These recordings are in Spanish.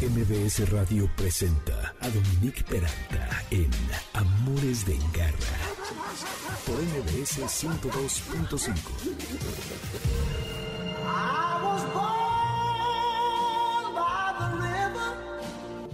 MBS Radio presenta a Dominique Peralta en Amores de Garra por MBS 102.5.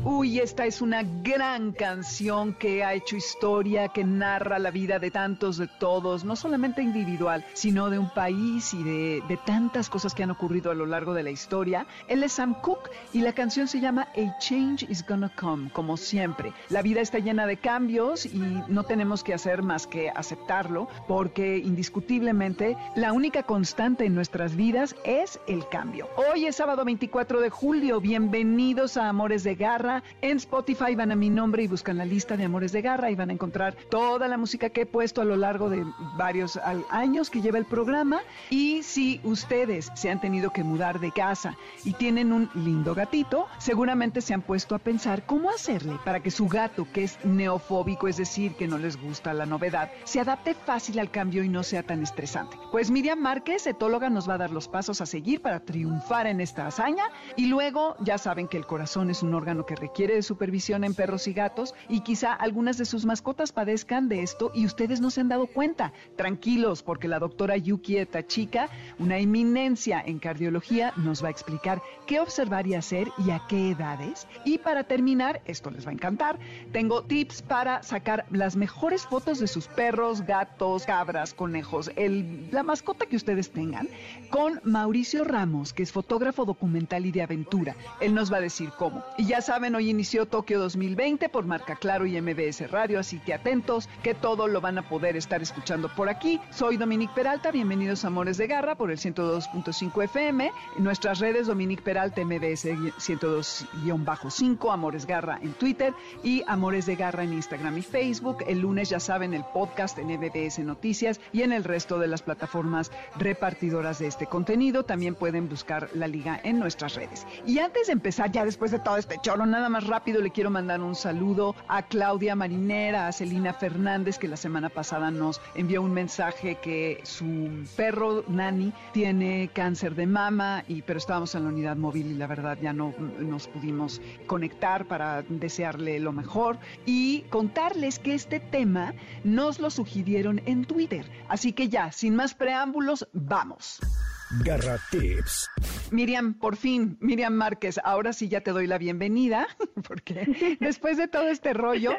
Uy, esta es una gran canción que ha hecho historia, que narra la vida de tantos, de todos, no solamente individual, sino de un país y de, tantas cosas que han ocurrido a lo largo de la historia. Él es Sam Cooke y la canción se llama A Change is Gonna Come, como siempre. La vida está llena de cambios y no tenemos que hacer más que aceptarlo, porque indiscutiblemente la única constante en nuestras vidas es el cambio. Hoy es sábado 24 de julio, bienvenidos a Amores de Garra en Spotify van a mi nombre y buscan la lista de Amores de Garra y van a encontrar toda la música que he puesto a lo largo de varios años que lleva el programa. Y si ustedes se han tenido que mudar de casa y tienen un lindo gatito, seguramente se han puesto a pensar cómo hacerle para que su gato, que es neofóbico, es decir, que no les gusta la novedad, se adapte fácil al cambio y no sea tan estresante. Pues Miriam Márquez, etóloga, nos va a dar los pasos a seguir para triunfar en esta hazaña. Y luego ya saben que el corazón es un órgano que requiere de supervisión en perros y gatos y quizá algunas de sus mascotas padezcan de esto y ustedes no se han dado cuenta. Tranquilos, porque la doctora Yuki Chica, una eminencia en cardiología, nos va a explicar qué observar y hacer y a qué edades. Y para terminar, esto les va a encantar, tengo tips para sacar las mejores fotos de sus perros, gatos, cabras, conejos, el, la mascota que ustedes tengan, con Mauricio Ramos, que es fotógrafo documental y de aventura. Él nos va a decir cómo. Y ya saben, hoy inició Tokio 2020 por Marca Claro y MBS Radio, así que atentos que todo lo van a poder estar escuchando por aquí. Soy Dominique Peralta, bienvenidos a Amores de Garra por el 102.5 FM, nuestras redes Dominique Peralta MBS 102-5, Amores Garra en Twitter y Amores de Garra en Instagram y Facebook. El lunes ya saben el podcast en MBS Noticias y en el resto de las plataformas repartidoras de este contenido. También pueden buscar la liga en nuestras redes. Y antes de empezar, ya después de todo este choro, nada más rápido le quiero mandar un saludo a Claudia Marinera, a Celina Fernández, que la semana pasada nos envió un mensaje que su perro Nani tiene cáncer de mama, y, pero estábamos en la unidad móvil y la verdad ya no nos pudimos conectar para desearle lo mejor y contarles que este tema nos lo sugirieron en Twitter. Así que ya, sin más preámbulos, vamos. Garra Tips. Miriam, por fin, Miriam Márquez, ahora sí ya te doy la bienvenida, porque después de todo este rollo,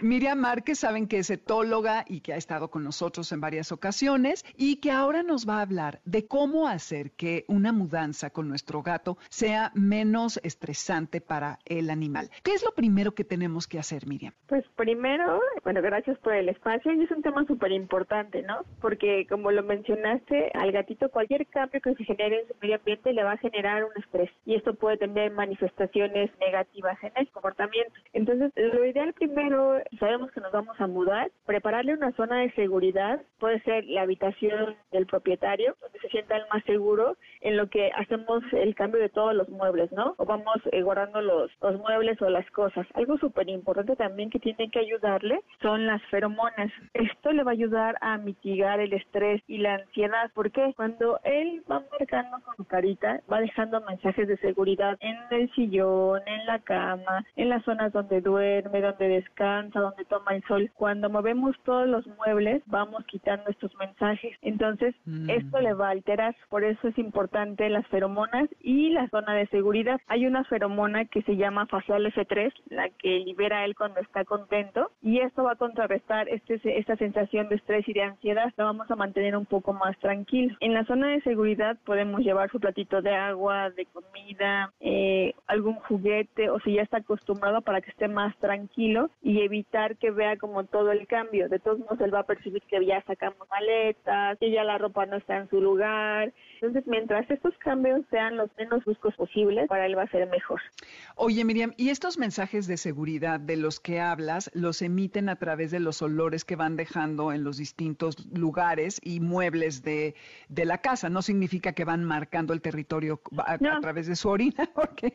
Miriam Márquez saben que es etóloga y que ha estado con nosotros en varias ocasiones y que ahora nos va a hablar de cómo hacer que una mudanza con nuestro gato sea menos estresante para el animal. ¿Qué es lo primero que tenemos que hacer, Miriam? Pues primero, bueno, gracias por el espacio y es un tema súper importante, ¿no? Porque como lo mencionaste, al gatito cualquier cambio que se genere en su medio ambiente le va a generar un estrés y esto puede tener manifestaciones negativas en el comportamiento. Entonces, lo ideal primero, sabemos que nos vamos a mudar, prepararle una zona de seguridad, puede ser la habitación del propietario, donde se sienta el más seguro, en lo que hacemos el cambio de todos los muebles, ¿no? O vamos eh, guardando los, los muebles o las cosas. Algo súper importante también que tiene que ayudarle son las feromonas. Esto le va a ayudar a mitigar el estrés y la ansiedad, porque cuando él va marcando con carita, va dejando mensajes de seguridad en el sillón, en la cama, en las zonas donde duerme, donde descansa, donde toma el sol. Cuando movemos todos los muebles, vamos quitando estos mensajes. Entonces, mm. esto le va a alterar. Por eso es importante las feromonas y la zona de seguridad. Hay una feromona que se llama facial F3, la que libera él cuando está contento, y esto va a contrarrestar este, esta sensación de estrés y de ansiedad. La vamos a mantener un poco más tranquilo. En la zona de seguridad, podemos llevar su platito de agua, de comida, eh, algún juguete o si ya está acostumbrado para que esté más tranquilo y evitar que vea como todo el cambio. De todos modos, él va a percibir que ya sacamos maletas, que ya la ropa no está en su lugar. Entonces, mientras estos cambios sean los menos bruscos posibles, para él va a ser mejor. Oye, Miriam, ¿y estos mensajes de seguridad de los que hablas los emiten a través de los olores que van dejando en los distintos lugares y muebles de, de la casa? No significa significa que van marcando el territorio a, través de su orina, porque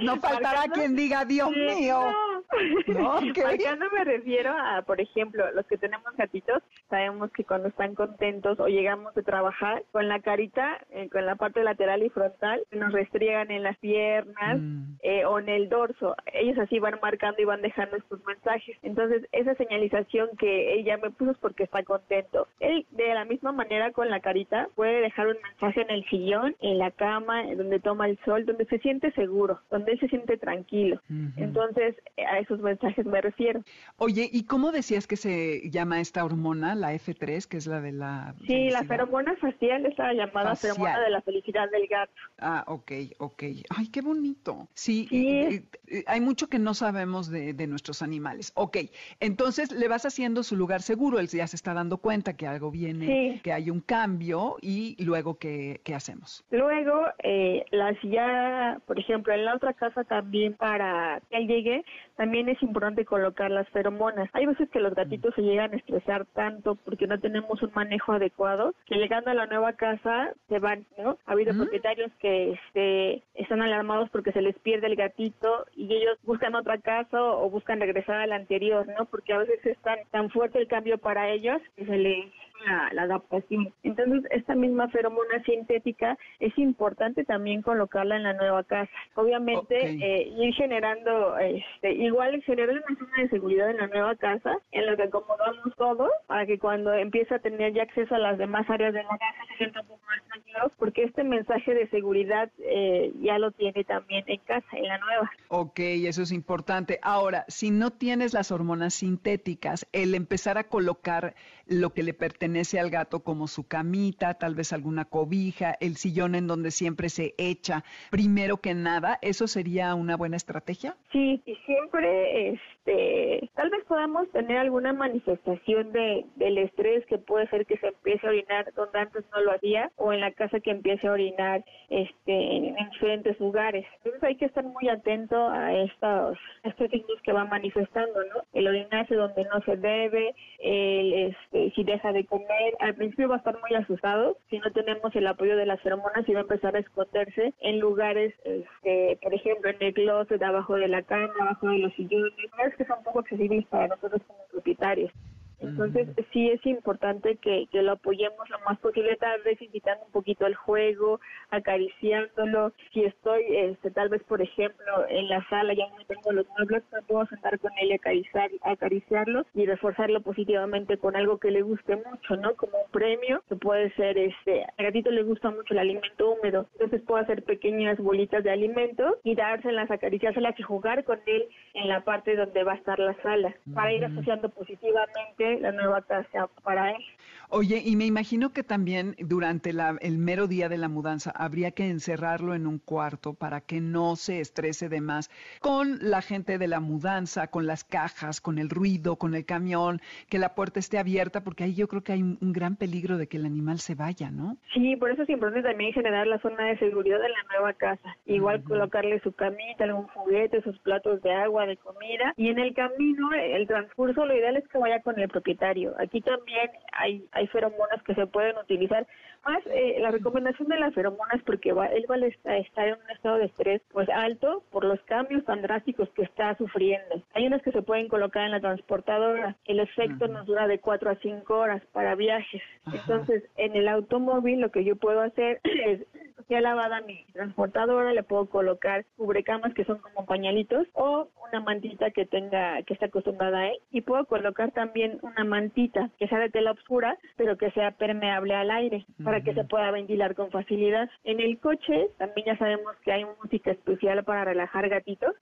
no, faltará quien diga, Dios mío. No, Marcando me refiero a, por ejemplo, los que tenemos gatitos, sabemos que cuando están contentos o llegamos de trabajar, con la carita, eh, con la parte lateral y frontal, nos restriegan en las piernas mm. eh, o en el dorso. Ellos así van marcando y van dejando estos mensajes. Entonces, esa señalización que ella me puso es porque está contento. Él, de la misma manera, con la carita, puede dejar un mensaje en el sillón, en la cama, donde toma el sol, donde se siente seguro, donde él se siente tranquilo. Entonces, a esos mensajes me refiero. Oye, ¿y cómo decías que se llama esta hormona, la F3, que es la de la... Sí, la feromona facial es la llamada feromona de la felicidad del gato. Ah, ok, ok. Ay, qué bonito. Sí, eh, hay mucho que no sabemos de, de, nuestros animales. Ok, entonces le vas haciendo su lugar seguro, él ya se está dando cuenta que algo viene, que hay un cambio y luego, ¿qué, qué hacemos? Luego, eh, las ya, por ejemplo, en la otra casa también para que él llegue, también es importante colocar las feromonas. Hay veces que los gatitos se llegan a estresar tanto porque no tenemos un manejo adecuado que llegando a la nueva casa se van, ¿no? Ha habido propietarios que este, están alarmados porque se les pierde el gatito y ellos buscan otra casa o buscan regresar a la anterior, ¿no? Porque a veces es tan, tan fuerte el cambio para ellos que se les la, adaptación. Entonces, esta misma feromona sintética es importante también colocarla en la nueva casa. Obviamente, eh, ir generando, este, igual generar una zona de seguridad en la nueva casa, en la que acomodamos todo, para que cuando empiece a tener ya acceso a las demás áreas de la casa se sienta un poco más tranquilo, porque este mensaje de seguridad eh, ya lo tiene también en casa, en la nueva. Ok, eso es importante. Ahora, si no tienes las hormonas sintéticas, el empezar a colocar lo que le pertenece al gato como su camita, tal vez alguna cobija, el sillón en donde siempre se echa, primero que nada, ¿eso sería una buena estrategia? Sí, y siempre, este, tal vez podamos tener alguna manifestación de, del estrés que puede ser que se empiece a orinar donde antes no lo hacía o en la casa que empiece a orinar este, en, diferentes lugares. Entonces hay que estar muy atento a estos, estos signos que van manifestando, ¿no? El orinarse donde no se debe, el, este, si deja de comer, al principio va a estar muy asustado si no tenemos el apoyo de las hormonas y va a empezar a esconderse en lugares, este, por ejemplo, en el closet, abajo de la cama, abajo de los sillones, que son poco accesibles para nosotros como propietarios. Entonces, sí es importante que, que, lo apoyemos lo más posible, tal vez invitando un poquito al juego, acariciándolo. Si estoy, este, tal vez, por ejemplo, en la sala, ya no tengo los muebles, me puedo sentar con él y acariciar, acariciarlo y reforzarlo positivamente con algo que le guste mucho, ¿no? Como un premio, que puede ser, este, al gatito le gusta mucho el alimento húmedo, entonces puedo hacer pequeñas bolitas de alimento y dárselas, acariciárselas y jugar con él en la parte donde va a estar la sala, para ir asociando positivamente la nueva casa para él. Oye, y me imagino que también durante la, el mero día de la mudanza habría que encerrarlo en un cuarto para que no se estrese de más con la gente de la mudanza, con las cajas, con el ruido, con el camión, que la puerta esté abierta, porque ahí yo creo que hay un, gran peligro de que el animal se vaya, ¿no? Sí, por eso es importante también generar la zona de seguridad de la nueva casa. Igual colocarle su camita, algún juguete, sus platos de agua, de comida. Y en el camino, el transcurso, lo ideal es que vaya con el propietario. Aquí también hay hay feromonas que se pueden utilizar. Más eh, la recomendación de las feromonas porque va, él va a estar en un estado de estrés pues alto por los cambios tan drásticos que está sufriendo. Hay unas que se pueden colocar en la transportadora. El efecto nos dura de 4 a 5 horas para viajes. Entonces, en el automóvil lo que yo puedo hacer es ya lavada mi transportadora, le puedo colocar cubrecamas que son como pañalitos o una mantita que tenga, que esté acostumbrada a él. Y puedo colocar también una mantita que sea de tela oscura, pero que sea permeable al aire para que se pueda ventilar con facilidad. En el coche también ya sabemos que hay música especial para relajar gatitos.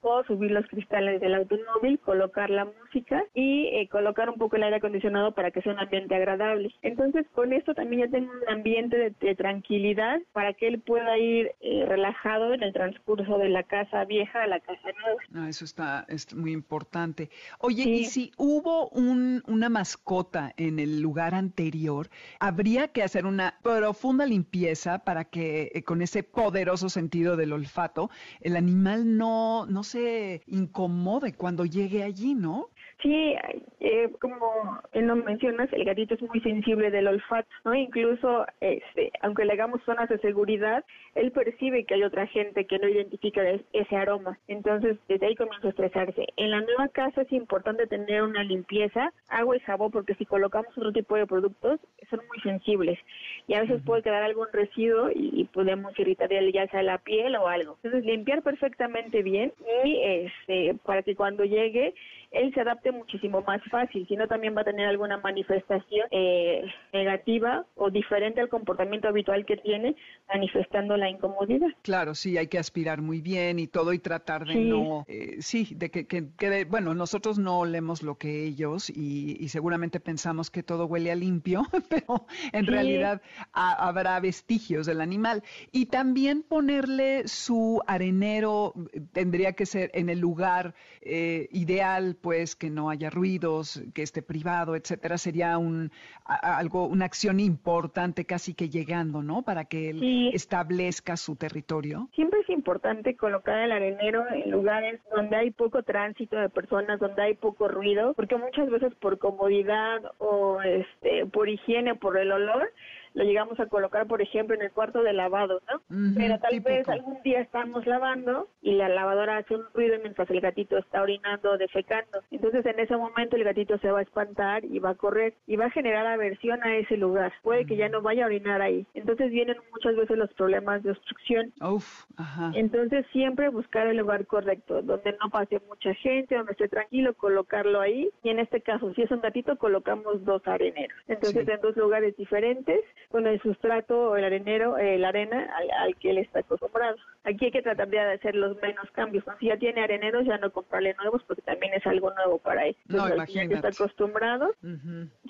Puedo subir los cristales del automóvil, colocar la música y eh, colocar un poco el aire acondicionado para que sea un ambiente agradable. Entonces con esto también ya tengo un ambiente de, tranquilidad para que él pueda ir eh, relajado en el transcurso de la casa vieja a la casa nueva. Ah, eso está es muy importante. Oye, y si hubo un, una mascota en el lugar anterior, habría que hacer una profunda limpieza para que eh, con ese poderoso sentido del olfato el animal no, no se incomode cuando llegue allí, ¿no? Sí, eh, como lo mencionas, el gatito es muy sensible del olfato, ¿no? Incluso, este, aunque le hagamos zonas de seguridad, él percibe que hay otra gente que no identifica ese aroma. Entonces, desde ahí comienza a estresarse. En la nueva casa es importante tener una limpieza, agua y jabón, porque si colocamos otro tipo de productos, son muy sensibles. Y a veces puede quedar algún residuo y, podemos irritar ya sea la piel o algo. Entonces, limpiar perfectamente bien y este, para que cuando llegue él se adapte muchísimo más fácil, si no también va a tener alguna manifestación eh, negativa o diferente al comportamiento habitual que tiene, manifestando la incomodidad. Claro, sí, hay que aspirar muy bien y todo y tratar de no, eh, sí, de que, que, bueno, nosotros no olemos lo que ellos y, seguramente pensamos que todo huele a limpio, pero en realidad habrá vestigios del animal. Y también ponerle su arenero tendría que ser en el lugar eh, ideal pues que no haya ruidos, que esté privado, etcétera, sería un algo una acción importante casi que llegando, ¿no? Para que él establezca su territorio. Siempre es importante colocar el arenero en lugares donde hay poco tránsito de personas, donde hay poco ruido, porque muchas veces por comodidad o este por higiene, por el olor, lo llegamos a colocar, por ejemplo, en el cuarto de lavado, ¿no? Pero tal vez algún día estamos lavando y la lavadora hace un ruido mientras el gatito está orinando o defecando. Entonces, en ese momento el gatito se va a espantar y va a correr y va a generar aversión a ese lugar. Puede que ya no vaya a orinar ahí. Entonces, vienen muchas veces los problemas de obstrucción. Uf, ajá. Entonces, siempre buscar el lugar correcto, donde no pase mucha gente, donde esté tranquilo, colocarlo ahí. Y en este caso, si es un gatito, colocamos dos areneros. Entonces, en dos lugares diferentes con el sustrato o el arenero, eh, la arena al, que él está acostumbrado. Aquí hay que tratar de hacer los menos cambios. Si ya tiene areneros, ya no comprarle nuevos porque también es algo nuevo para él. no, imagínate. está acostumbrado,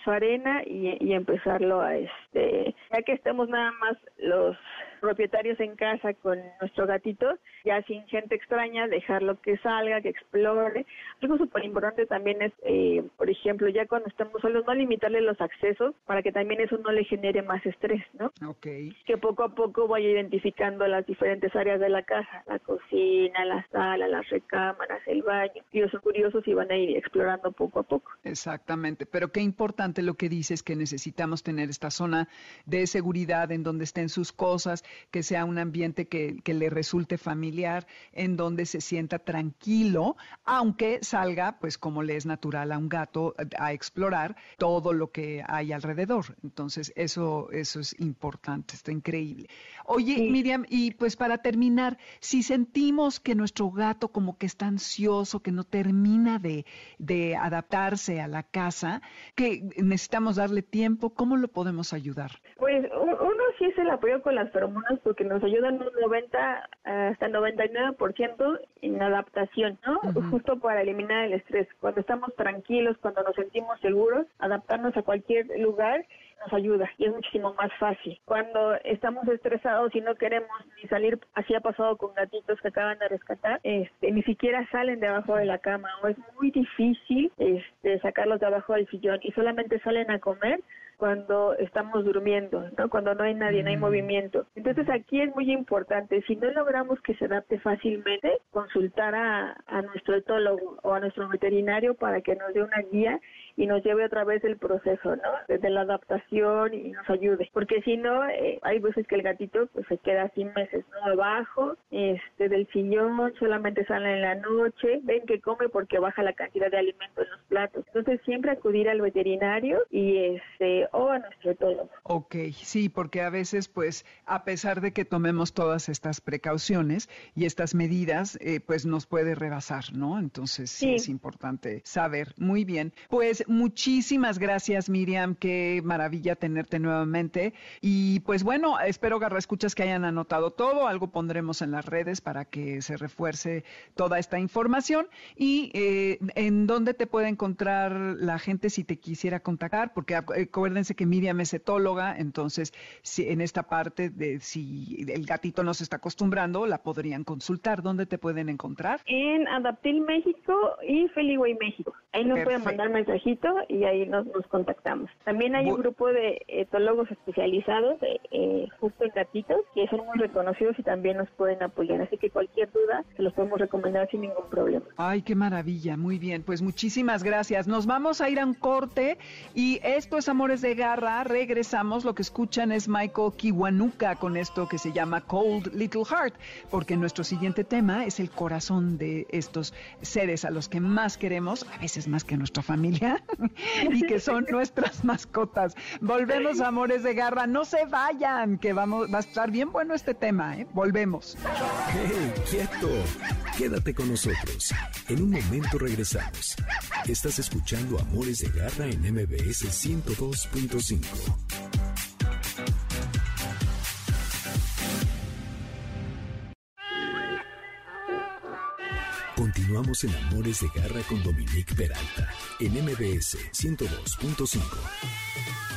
su arena y, y empezarlo a este, ya que estemos nada más los propietarios en casa con nuestro gatito, ya sin gente extraña, dejarlo que salga, que explore. Algo súper importante también es, eh, por ejemplo, ya cuando estamos solos, no limitarle los accesos para que también eso no le genere más estrés, ¿no? Ok. Que poco a poco vaya identificando las diferentes áreas de la casa, la cocina, la sala, las recámaras, el baño. Ellos son curiosos y van a ir explorando poco a poco. Exactamente, pero qué importante lo que dices que necesitamos tener esta zona de seguridad en donde estén sus cosas, que sea un ambiente que, le resulte familiar, en donde se sienta tranquilo, aunque salga, pues como le es natural a un gato, a explorar todo lo que hay alrededor. Entonces, eso, eso es importante, está increíble. Oye, Miriam, y pues para terminar, si sentimos que nuestro gato como que está ansioso, que no termina de, de adaptarse a la casa, que necesitamos darle tiempo, ¿cómo lo podemos ayudar? Pues uno sí es el apoyo con las feromonas porque nos ayudan un 90 hasta 99% en adaptación, ¿no? Justo para eliminar el estrés. Cuando estamos tranquilos, cuando nos sentimos seguros, adaptarnos a cualquier lugar nos ayuda y es muchísimo más fácil. Cuando estamos estresados y no queremos ni salir, así ha pasado con gatitos que acaban de rescatar, este, ni siquiera salen debajo de la cama o es muy difícil este, sacarlos de abajo del sillón y solamente salen a comer cuando estamos durmiendo, ¿no? Cuando no hay nadie, no hay mm. movimiento. Entonces aquí es muy importante, si no logramos que se adapte fácilmente, consultar a, a nuestro etólogo o a nuestro veterinario para que nos dé una guía y nos lleve otra vez el proceso, ¿no? Desde la adaptación y nos ayude. Porque si no, eh, hay veces que el gatito pues se queda sin meses, ¿no? Abajo, este, del sillón, solamente sale en la noche, ven que come porque baja la cantidad de alimento en los platos. Entonces siempre acudir al veterinario y este, o a nuestro etólogo. Ok, sí, porque a veces pues a pesar de que tomemos todas estas precauciones y estas medidas, eh, pues nos puede rebasar, ¿no? Entonces sí es importante saber. Muy bien. Pues muchísimas gracias, Miriam. Qué maravilla tenerte nuevamente. Y pues bueno, espero, Garra, escuchas que hayan anotado todo. Algo pondremos en las redes para que se refuerce toda esta información. Y eh, en dónde te puede encontrar la gente si te quisiera contactar, porque acuérdense que Miriam es etóloga, entonces si en esta parte de si el gatito no se está acostumbrando, la podrían consultar. ¿Dónde te pueden encontrar? En Adaptil México y Feliway México. Ahí nos pueden mandar mensajitos y ahí nos, nos contactamos. También hay un grupo de etólogos especializados eh, justo en gatitos que son muy reconocidos y también nos pueden apoyar. Así que cualquier duda se los podemos recomendar sin ningún problema. Ay, qué maravilla, muy bien. Pues muchísimas gracias. Nos vamos a ir a un corte y esto es Amores de Garra. Regresamos. Lo que escuchan es Michael Kiwanuka con esto que se llama Cold Little Heart, porque nuestro siguiente tema es el corazón de estos seres a los que más queremos, a veces más que nuestra familia, y que son nuestras mascotas. Volvemos, Amores de Garra. No se vayan, que vamos, va a estar bien bueno este tema, ¿eh? Volvemos. ¡Hey, quieto! Quédate con nosotros. En un momento regresamos. Estás escuchando Amores de Garra en MBS 102.5. Continuamos en Amores de Garra con Dominique Peralta en MBS 102.5.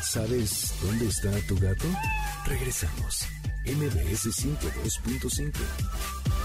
¿Sabes dónde está tu gato? Regresamos. MBS 102.5.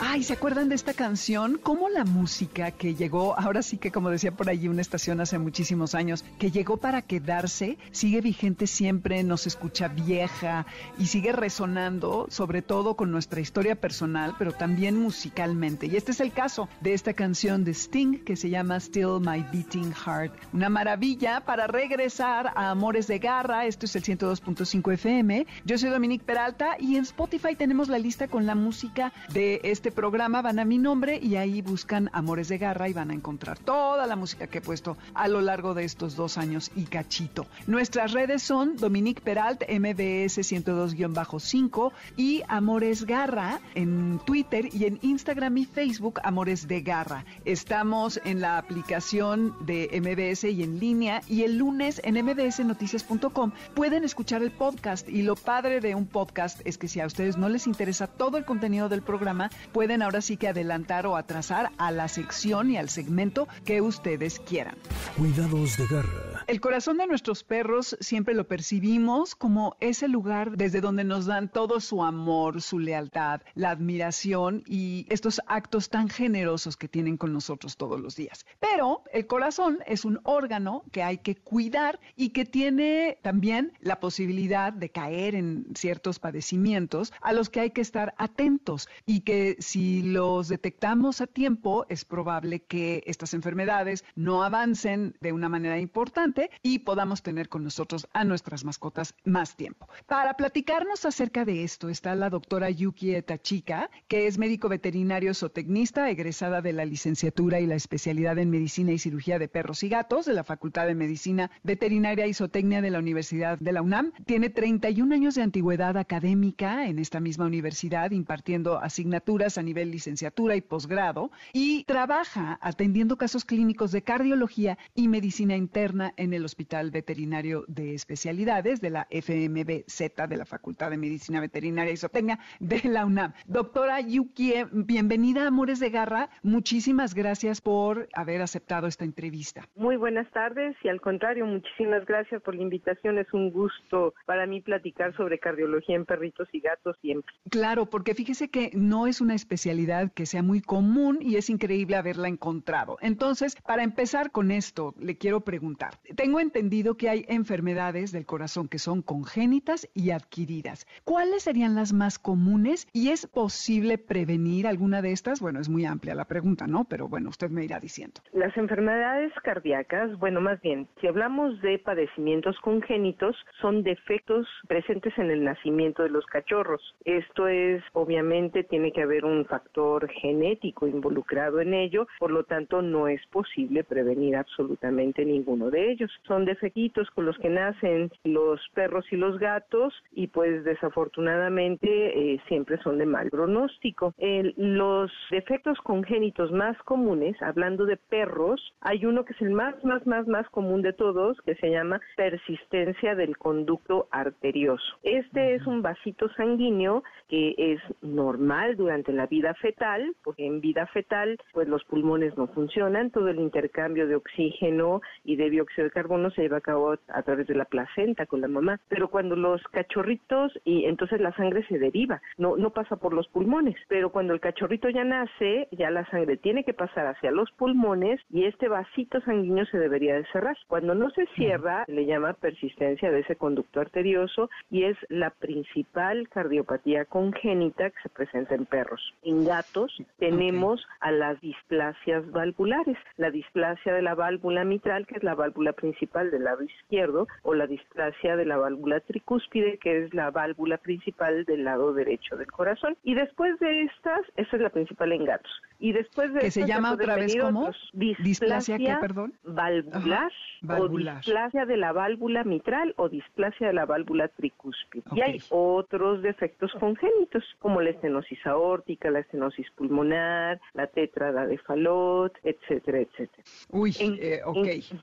Ay, ¿se acuerdan de esta canción? ¿Cómo la música que llegó, ahora sí que como decía por allí una estación hace muchísimos años, que llegó para quedarse, sigue vigente siempre, nos escucha vieja y sigue resonando, sobre todo con nuestra historia personal, pero también musicalmente. Y este es el caso de esta canción de Sting que se llama Still My Beating Heart. Una maravilla para regresar a Amores de Garra. Esto es el 102.5 FM. Yo soy Dominique Peralta y en Spotify tenemos la lista con la música de este programa, van a mi nombre y ahí buscan Amores de Garra y van a encontrar toda la música que he puesto a lo largo de estos dos años y cachito. Nuestras redes son Dominique Peralt, MBS 102-5 y Amores Garra en Twitter y en Instagram y Facebook Amores de Garra. Estamos en la aplicación de MBS y en línea y el lunes en mbsnoticias.com pueden escuchar el podcast y lo padre de un podcast es que si a ustedes no les interesa todo el contenido del programa, pueden ahora sí que adelantar o atrasar a la sección y al segmento que ustedes quieran. Cuidados de garra. El corazón de nuestros perros siempre lo percibimos como ese lugar desde donde nos dan todo su amor, su lealtad, la admiración y estos actos tan generosos que tienen con nosotros todos los días. Pero el corazón es un órgano que hay que cuidar y que tiene también la posibilidad de caer en ciertos padecimientos a los que hay que estar atentos y que si los detectamos a tiempo, es probable que estas enfermedades no avancen de una manera importante y podamos tener con nosotros a nuestras mascotas más tiempo. Para platicarnos acerca de esto está la doctora Yuki Etachika, que es médico veterinario zootecnista, egresada de la licenciatura y la especialidad en medicina y cirugía de perros y gatos de la Facultad de Medicina Veterinaria y Zootecnia de la Universidad de la UNAM. Tiene 31 años de antigüedad académica en esta misma universidad, impartiendo asignaturas a nivel licenciatura y posgrado y trabaja atendiendo casos clínicos de cardiología y medicina interna en el Hospital Veterinario de Especialidades de la FMBZ de la Facultad de Medicina Veterinaria y Zootecnia de la UNAM. Doctora Yuki, bienvenida a Amores de Garra. Muchísimas gracias por haber aceptado esta entrevista. Muy buenas tardes y al contrario, muchísimas gracias por la invitación. Es un gusto para mí platicar sobre cardiología en perritos y gatos siempre. Claro, porque fíjese que no es una especialidad que sea muy común y es increíble haberla encontrado. Entonces, para empezar con esto, le quiero preguntar. Tengo entendido que hay enfermedades del corazón que son congénitas y adquiridas. ¿Cuáles serían las más comunes y es posible prevenir alguna de estas? Bueno, es muy amplia la pregunta, ¿no? Pero bueno, usted me irá diciendo. Las enfermedades cardíacas, bueno, más bien, si hablamos de padecimientos congénitos, son defectos presentes en el nacimiento de los cachorros. Esto es, obviamente, tiene que haber un factor genético involucrado en ello, por lo tanto no es posible prevenir absolutamente ninguno de ellos. Son defectos con los que nacen los perros y los gatos y pues desafortunadamente eh, siempre son de mal pronóstico. los defectos congénitos más comunes, hablando de perros, hay uno que es el más, más, más, más común de todos, que se llama persistencia del conducto arterioso. Este es un vasito sanguíneo que es normal durante la vida vida fetal, porque en vida fetal pues los pulmones no funcionan, todo el intercambio de oxígeno y de dióxido del carbono se lleva a cabo a través de la placenta con la mamá, pero cuando los cachorritos y entonces la sangre se deriva, no no pasa por los pulmones, pero cuando el cachorrito ya nace, ya la sangre tiene que pasar hacia los pulmones y este vasito sanguíneo se debería de cerrar. Cuando no se cierra, se le llama persistencia de ese conducto arterioso y es la principal cardiopatía congénita que se presenta en perros. En gatos tenemos a las displasias valvulares, la displasia de la válvula mitral, que es la válvula principal del lado izquierdo, o la displasia de la válvula tricúspide, que es la válvula principal del lado derecho del corazón. Y después de estas, esa es la principal en gatos. Y después de que se llama otra vez como displasia, ¿qué, perdón? valvular, o displasia de la válvula mitral o displasia de la válvula tricúspide. Y hay otros defectos congénitos, como la estenosis aórtica, la estenosis pulmonar, la tétrada de Fallot, etcétera, etcétera. Uy, eh,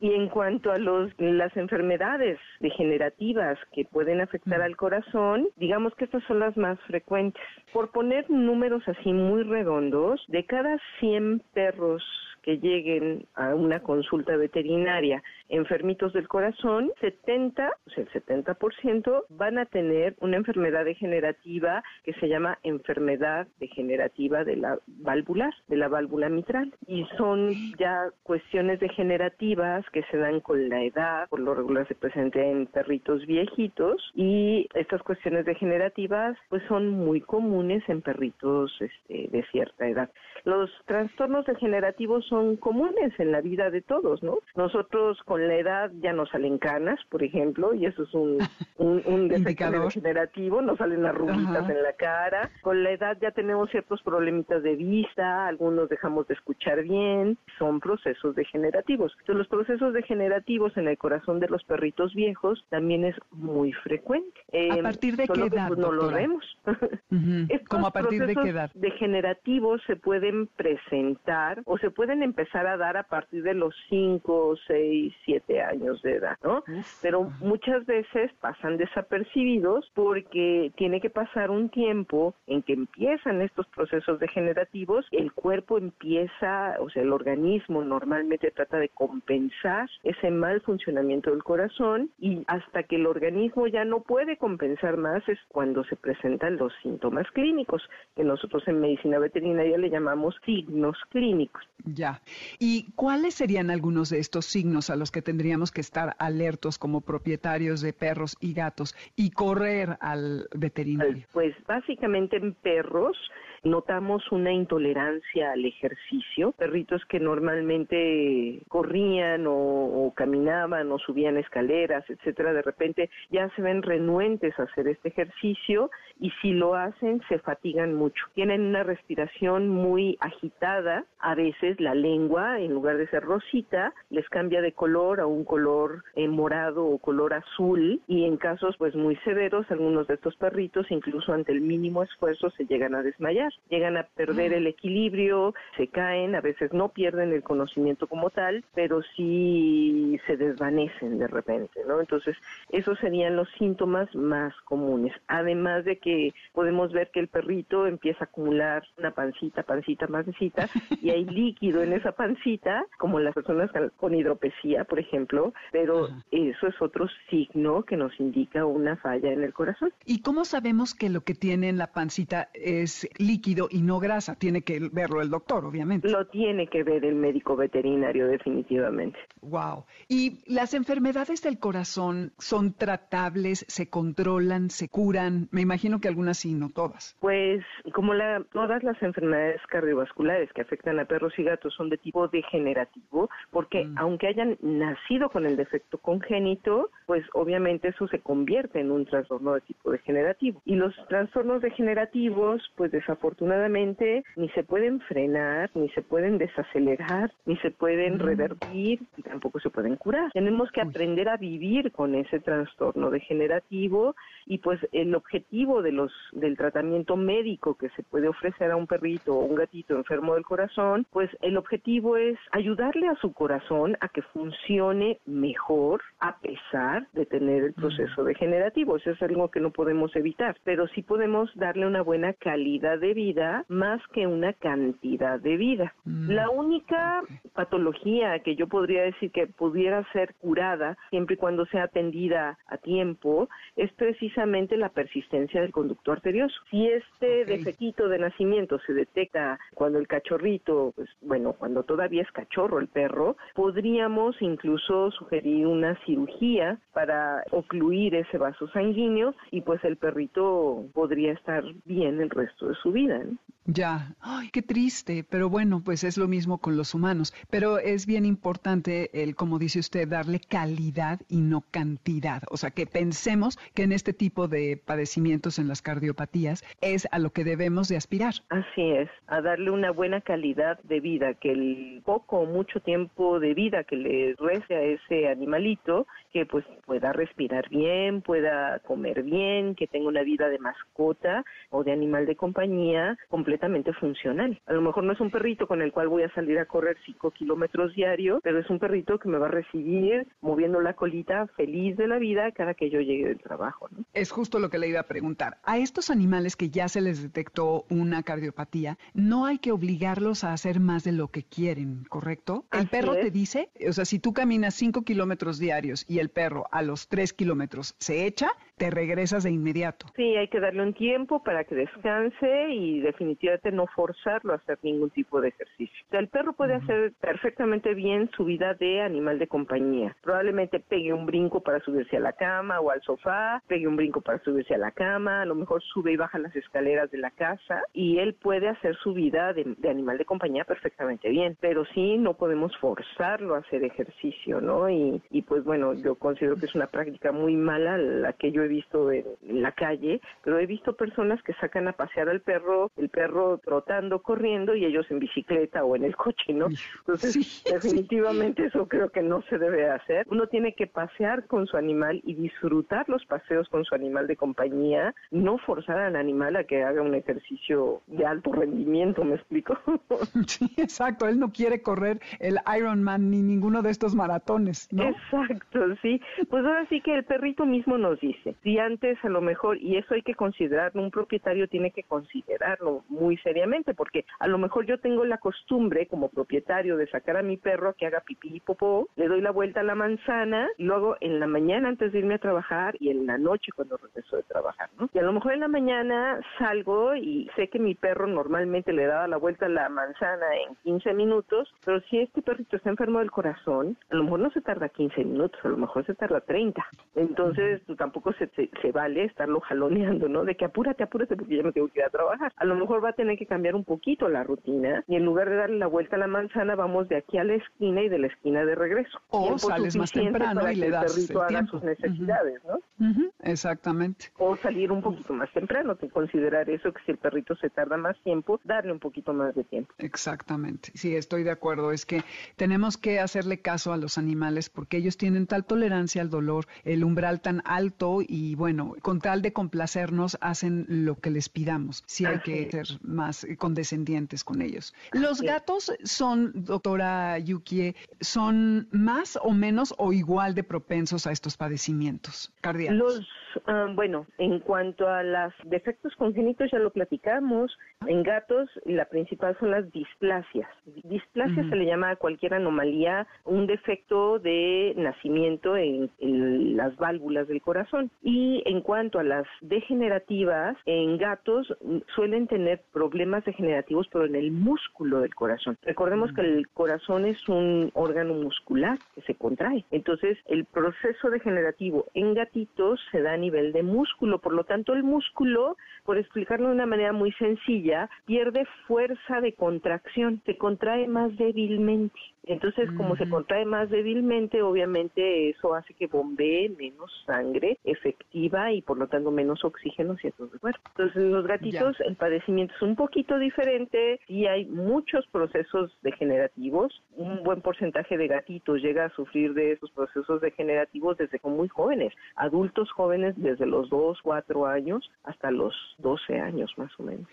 y en cuanto a los, las enfermedades degenerativas que pueden afectar al corazón, digamos que estas son las más frecuentes. Por poner números así muy redondos, de cada 100 perros que lleguen a una consulta veterinaria enfermitos del corazón, 70, o sea, el 70% van a tener una enfermedad degenerativa que se llama enfermedad degenerativa de la válvula, de la válvula mitral. Y son ya cuestiones degenerativas que se dan con la edad, por lo regular se presenta en perritos viejitos y estas cuestiones degenerativas pues son muy comunes en perritos este, de cierta edad. Los trastornos degenerativos son comunes en la vida de todos, ¿no? Nosotros con la edad ya nos salen canas, por ejemplo, y eso es un, un, defecto degenerativo, nos salen arruguitas en la cara. Con la edad ya tenemos ciertos problemitas de vista, algunos dejamos de escuchar bien, son procesos degenerativos. Entonces, los procesos degenerativos en el corazón de los perritos viejos también es muy frecuente. ¿A partir de qué edad? Pues, no lo vemos. ¿Cómo a partir de qué edad? Degenerativos se pueden presentar o se pueden empezar a dar a partir de los 5, 6, 7 años de edad, ¿no? Pero muchas veces pasan desapercibidos porque tiene que pasar un tiempo en que empiezan estos procesos degenerativos, el cuerpo empieza, o sea, el organismo normalmente trata de compensar ese mal funcionamiento del corazón y hasta que el organismo ya no puede compensar más es cuando se presentan los síntomas clínicos, que nosotros en medicina veterinaria le llamamos signos clínicos. Ya. ¿Y cuáles serían algunos de estos signos a los que tendríamos que estar alertos como propietarios de perros y gatos y correr al veterinario? Pues básicamente en perros notamos una intolerancia al ejercicio. Perritos que normalmente corrían o, caminaban o subían escaleras, etcétera, de repente ya se ven renuentes a hacer este ejercicio y si lo hacen se fatigan mucho. Tienen una respiración muy agitada, a veces la lengua en lugar de ser rosita les cambia de color a un color eh, morado o color azul y en casos pues muy severos algunos de estos perritos incluso ante el mínimo esfuerzo se llegan a desmayar llegan a perder el equilibrio, se caen, a veces no pierden el conocimiento como tal, pero sí se desvanecen de repente, ¿no? Entonces, esos serían los síntomas más comunes. Además de que podemos ver que el perrito empieza a acumular una pancita, pancita, pancita, y hay líquido en esa pancita, como las personas con hidropesía, por ejemplo, pero eso es otro signo que nos indica una falla en el corazón. ¿Y cómo sabemos que lo que tiene en la pancita es líquido? Y no grasa. Tiene que verlo el doctor, obviamente. Lo tiene que ver el médico veterinario, definitivamente. Wow. ¿Y las enfermedades del corazón son tratables, se controlan, se curan? Me imagino que algunas sí, no todas. Pues como la, todas las enfermedades cardiovasculares que afectan a perros y gatos son de tipo degenerativo, porque mm. aunque hayan nacido con el defecto congénito, pues obviamente eso se convierte en un trastorno de tipo degenerativo. Y los trastornos degenerativos, pues desafortunadamente, afortunadamente ni se pueden frenar, ni se pueden desacelerar, ni se pueden revertir y tampoco se pueden curar. Tenemos que aprender a vivir con ese trastorno degenerativo y pues el objetivo de los del tratamiento médico que se puede ofrecer a un perrito o un gatito enfermo del corazón, pues el objetivo es ayudarle a su corazón a que funcione mejor a pesar de tener el proceso degenerativo. Eso es algo que no podemos evitar, pero sí podemos darle una buena calidad de vida más que una cantidad de vida. Mm, La única patología que yo podría decir que pudiera ser curada siempre y cuando sea atendida a tiempo es precisamente la persistencia del conducto arterioso. Si este Ok. defectito de nacimiento se detecta cuando el cachorrito, pues bueno, cuando todavía es cachorro el perro, podríamos incluso sugerir una cirugía para ocluir ese vaso sanguíneo y pues el perrito podría estar bien el resto de su vida. ¿No? Ya, ay, qué triste, pero bueno, pues es lo mismo con los humanos. Pero es bien importante el, como dice usted, darle calidad y no cantidad. O sea, que pensemos que en este tipo de padecimientos, en las cardiopatías, es a lo que debemos de aspirar. Así es, a darle una buena calidad de vida, que el poco o mucho tiempo de vida que le reste a ese animalito, que pues pueda respirar bien, pueda comer bien, que tenga una vida de mascota o de animal de compañía completamente funcional. A lo mejor no es un perrito con el cual voy a salir a correr 5 kilómetros diarios, pero es un perrito que me va a recibir moviendo la colita feliz de la vida cada que yo llegue del trabajo. ¿no? Es justo lo que le iba a preguntar. A estos animales que ya se les detectó una cardiopatía, no hay que obligarlos a hacer más de lo que quieren, ¿correcto? El Así perro es. te dice, o sea, si tú caminas 5 kilómetros diarios y el perro a los 3 kilómetros se echa, te regresas de inmediato. Sí, hay que darle un tiempo para que descanse y definitivamente no forzarlo a hacer ningún tipo de ejercicio. O sea, el perro puede hacer perfectamente bien su vida de animal de compañía. Probablemente pegue un brinco para subirse a la cama o al sofá, pegue un brinco para subirse a la cama, a lo mejor sube y baja las escaleras de la casa y él puede hacer su vida de, de animal de compañía perfectamente bien. Pero sí no podemos forzarlo a hacer ejercicio, ¿no? Y, y pues bueno, yo considero que es una práctica muy mala la que yo he visto en, en la calle, pero he visto personas que sacan a pasear al perro, el perro trotando, corriendo y ellos en bicicleta o en el coche, ¿no? Entonces, Sí, sí. definitivamente eso creo que no se debe hacer. Uno tiene que pasear con su animal y disfrutar los paseos con su animal de compañía, no forzar al animal a que haga un ejercicio de alto rendimiento, ¿me explico? Sí, exacto. Él no quiere correr el Ironman ni ninguno de estos maratones, ¿no? Exacto, sí. Pues ahora sí que el perrito mismo nos dice, si antes a lo mejor, y eso hay que considerarlo, un propietario tiene que considerarlo muy seriamente, porque a lo mejor yo tengo la costumbre como propietario de sacar a mi perro a que haga pipí y popó, le doy la vuelta a la manzana, y luego en la mañana antes de irme a trabajar y en la noche cuando regreso de trabajar, ¿no? Y a lo mejor en la mañana salgo y sé que mi perro normalmente le daba la vuelta a la manzana en 15 minutos, pero si este perrito está enfermo del corazón, a lo mejor no se tarda 15 minutos, a lo mejor se tarda 30. Entonces, pues, tampoco se, se, se vale estarlo jaloneando, ¿no? De que apúrate, apúrate porque ya me tengo que ir a trabajar. A lo mejor va a tener que cambiar un poquito la rutina y en lugar de darle la vuelta a la manzana, vamos de aquí a la esquina y de la esquina de regreso. O sales más temprano y le el das perrito el haga tiempo. sus necesidades, ¿no? Exactamente. O salir un poquito más temprano, que considerar eso, que si el perrito se tarda más tiempo, darle un poquito más de tiempo. Exactamente, sí, estoy de acuerdo. Es que tenemos que hacerle caso a los animales porque ellos tienen tal tolerancia al dolor, el umbral tan alto y bueno, con tal de complacernos hacen lo que les pidamos. Sí hay Así que es. ser más eh, condescendientes con ellos. Los Así gatos son, doctora Yukie, son más o menos o igual de propensos a estos padecimientos cardíacos. Los, ah, bueno, en cuanto a los defectos congénitos, ya lo platicamos. En gatos, la principal son las displasias. Displasia se le llama a cualquier anomalía, un defecto de nacimiento en, en las válvulas del corazón. Y en cuanto a las degenerativas, en gatos mm, suelen tener problemas degenerativos, pero en el músculo del corazón. Recordemos que el corazón es un órgano muscular que se contrae. Entonces, el proceso degenerativo en gatitos se da a nivel de músculo. Por lo tanto, el músculo, por explicarlo de una manera muy sencilla, pierde fuerza de contracción, se contrae más débilmente. Entonces, como se contrae más débilmente, obviamente eso hace que bombee menos sangre efectiva y por lo tanto menos oxígeno hacia todo el cuerpo. Entonces, en los gatitos el padecimiento es un poquito diferente y hay muchos procesos degenerativos. Un buen porcentaje de gatitos llega a sufrir de esos procesos degenerativos desde muy jóvenes, adultos jóvenes desde los 2, 4 años hasta los 12 años más o menos.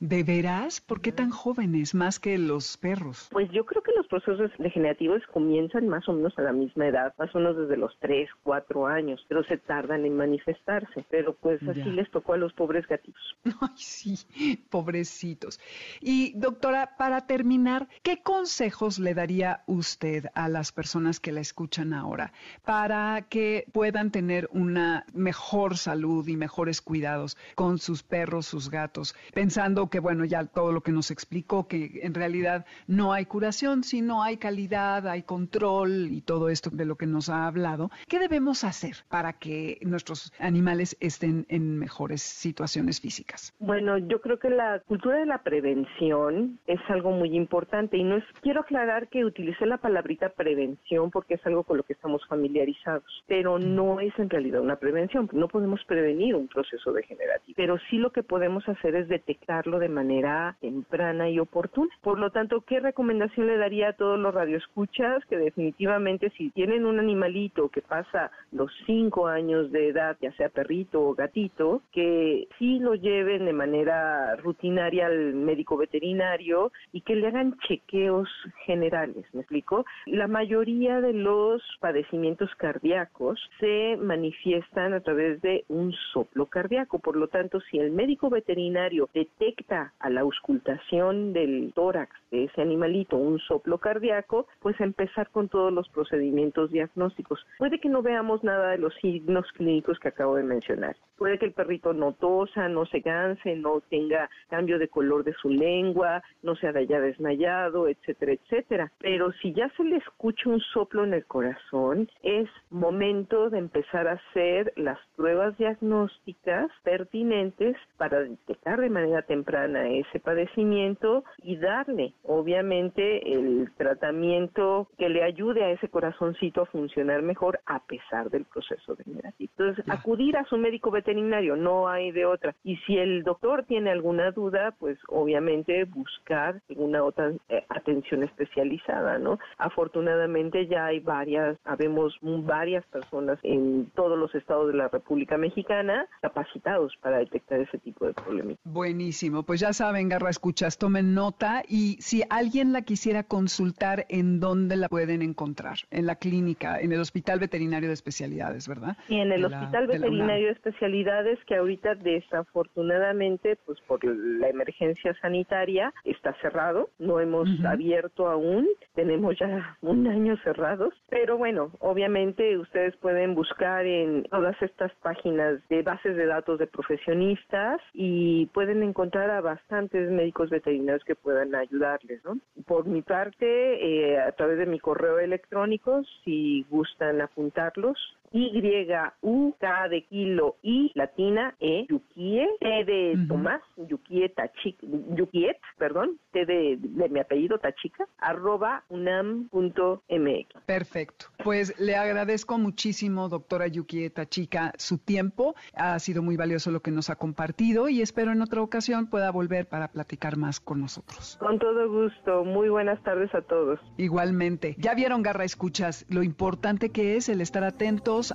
¿De veras? ¿Por qué tan jóvenes más que los perros? Pues yo creo que los procesos degenerativos comienzan más o menos a la misma edad, más o menos desde los 3, 4 años, pero se tardan en manifestarse. Pero pues así les tocó a los pobres gatitos. Ay, sí, pobrecitos. Y doctora, para terminar, ¿qué consejos le daría usted a las personas que la escuchan ahora para que puedan tener una mejor salud y mejores cuidados con sus perros, sus gatos, pensando que, bueno, ya todo lo que nos explicó, que en realidad no hay curación, sino hay calidad, hay control y todo esto de lo que nos ha hablado. ¿Qué debemos hacer para que nuestros animales estén en mejores situaciones físicas? Bueno, yo creo que la cultura de la prevención es algo muy importante y no es, quiero aclarar que utilicé la palabrita prevención porque es algo con lo que estamos familiarizados, pero no es en realidad una prevención, no podemos prevenir un proceso degenerativo, pero sí lo que podemos hacer es detectarlo de manera temprana y oportuna. Por lo tanto, ¿qué recomendación le daría a todos los radioescuchas? Que definitivamente si tienen un animalito que pasa los cinco años de edad, ya sea perrito o gatito, que sí lo lleven de manera rutinaria al médico veterinario y que le hagan chequeos generales, ¿me explico? La mayoría de los padecimientos cardíacos se manifiestan a través de un soplo cardíaco, por lo tanto, si el médico veterinario detecta a la auscultación del tórax de ese animalito un soplo cardíaco, pues empezar con todos los procedimientos diagnósticos. Puede que no veamos nada de los signos clínicos que acabo de mencionar. Puede que el perrito no tosa, no se canse, no tenga cambio de color de su lengua, no se haya desmayado, etcétera, etcétera. Pero si ya se le escucha un soplo en el corazón, es momento de empezar a hacer las pruebas diagnósticas pertinentes para detectar de manera temprana ese padecimiento y darle, obviamente, el tratamiento que le ayude a ese corazoncito a funcionar mejor a pesar del proceso degenerativo. Entonces, acudir a su médico veterinario, no hay de otra. Y si el doctor tiene alguna duda, pues obviamente buscar alguna otra eh, atención especializada, ¿no? Afortunadamente ya hay varias, habemos varias personas en todos los estados de la República Mexicana capacitados para detectar ese tipo de problemas. Buenísimo, pues ya saben, Garra Escuchas, tomen nota y si alguien la quisiera consultar, ¿en dónde la pueden encontrar? En la clínica, en el Hospital Veterinario de Especialidades, ¿verdad? Y en el Hospital Veterinario de Especialidades que ahorita desafortunadamente, pues por la emergencia sanitaria, está cerrado, no hemos abierto aún, tenemos ya un año cerrados, pero bueno, obviamente ustedes pueden buscar en todas estas páginas de bases de datos de profesionistas y pueden encontrar a bastantes médicos veterinarios que puedan ayudarles, ¿no? Por mi parte, eh, a través de mi correo electrónico, si gustan apuntarlos, y-U-K de kilo I latina E Yukie T de Tomás Yukie Tachica Yukiet perdón T de, mi apellido Tachica arroba unam.mx Perfecto. Pues le agradezco muchísimo doctora Yukie Tachica su tiempo. Ha sido muy valioso lo que nos ha compartido y espero en otra ocasión pueda volver para platicar más con nosotros. Con todo gusto. Muy buenas tardes a todos. Igualmente. Ya vieron Garra Escuchas lo importante que es el estar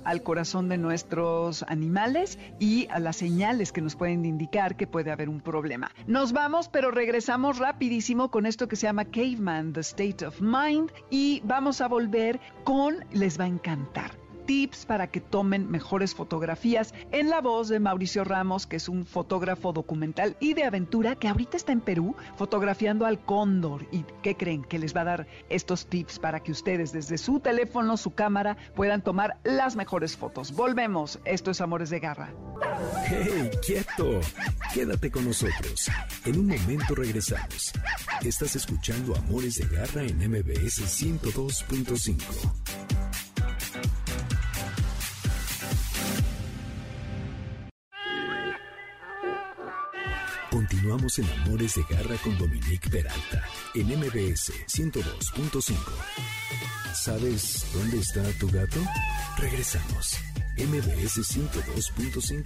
al corazón de nuestros animales y a las señales que nos pueden indicar que puede haber un problema. Nos vamos, pero regresamos rapidísimo con esto que se llama Caveman, The State of Mind y vamos a volver con, les va a encantar, tips para que tomen mejores fotografías en la voz de Mauricio Ramos, que es un fotógrafo documental y de aventura que ahorita está en Perú fotografiando al cóndor. ¿Y qué creen? Que les va a dar estos tips para que ustedes desde su teléfono, su cámara, puedan tomar las mejores fotos. Volvemos. Esto es Amores de Garra. ¡Hey, quieto! Quédate con nosotros. En un momento regresamos. Estás escuchando Amores de Garra en MBS 102.5. Continuamos en Amores de Garra con Dominique Peralta en MBS 102.5. ¿Sabes dónde está tu gato? Regresamos. MBS 102.5.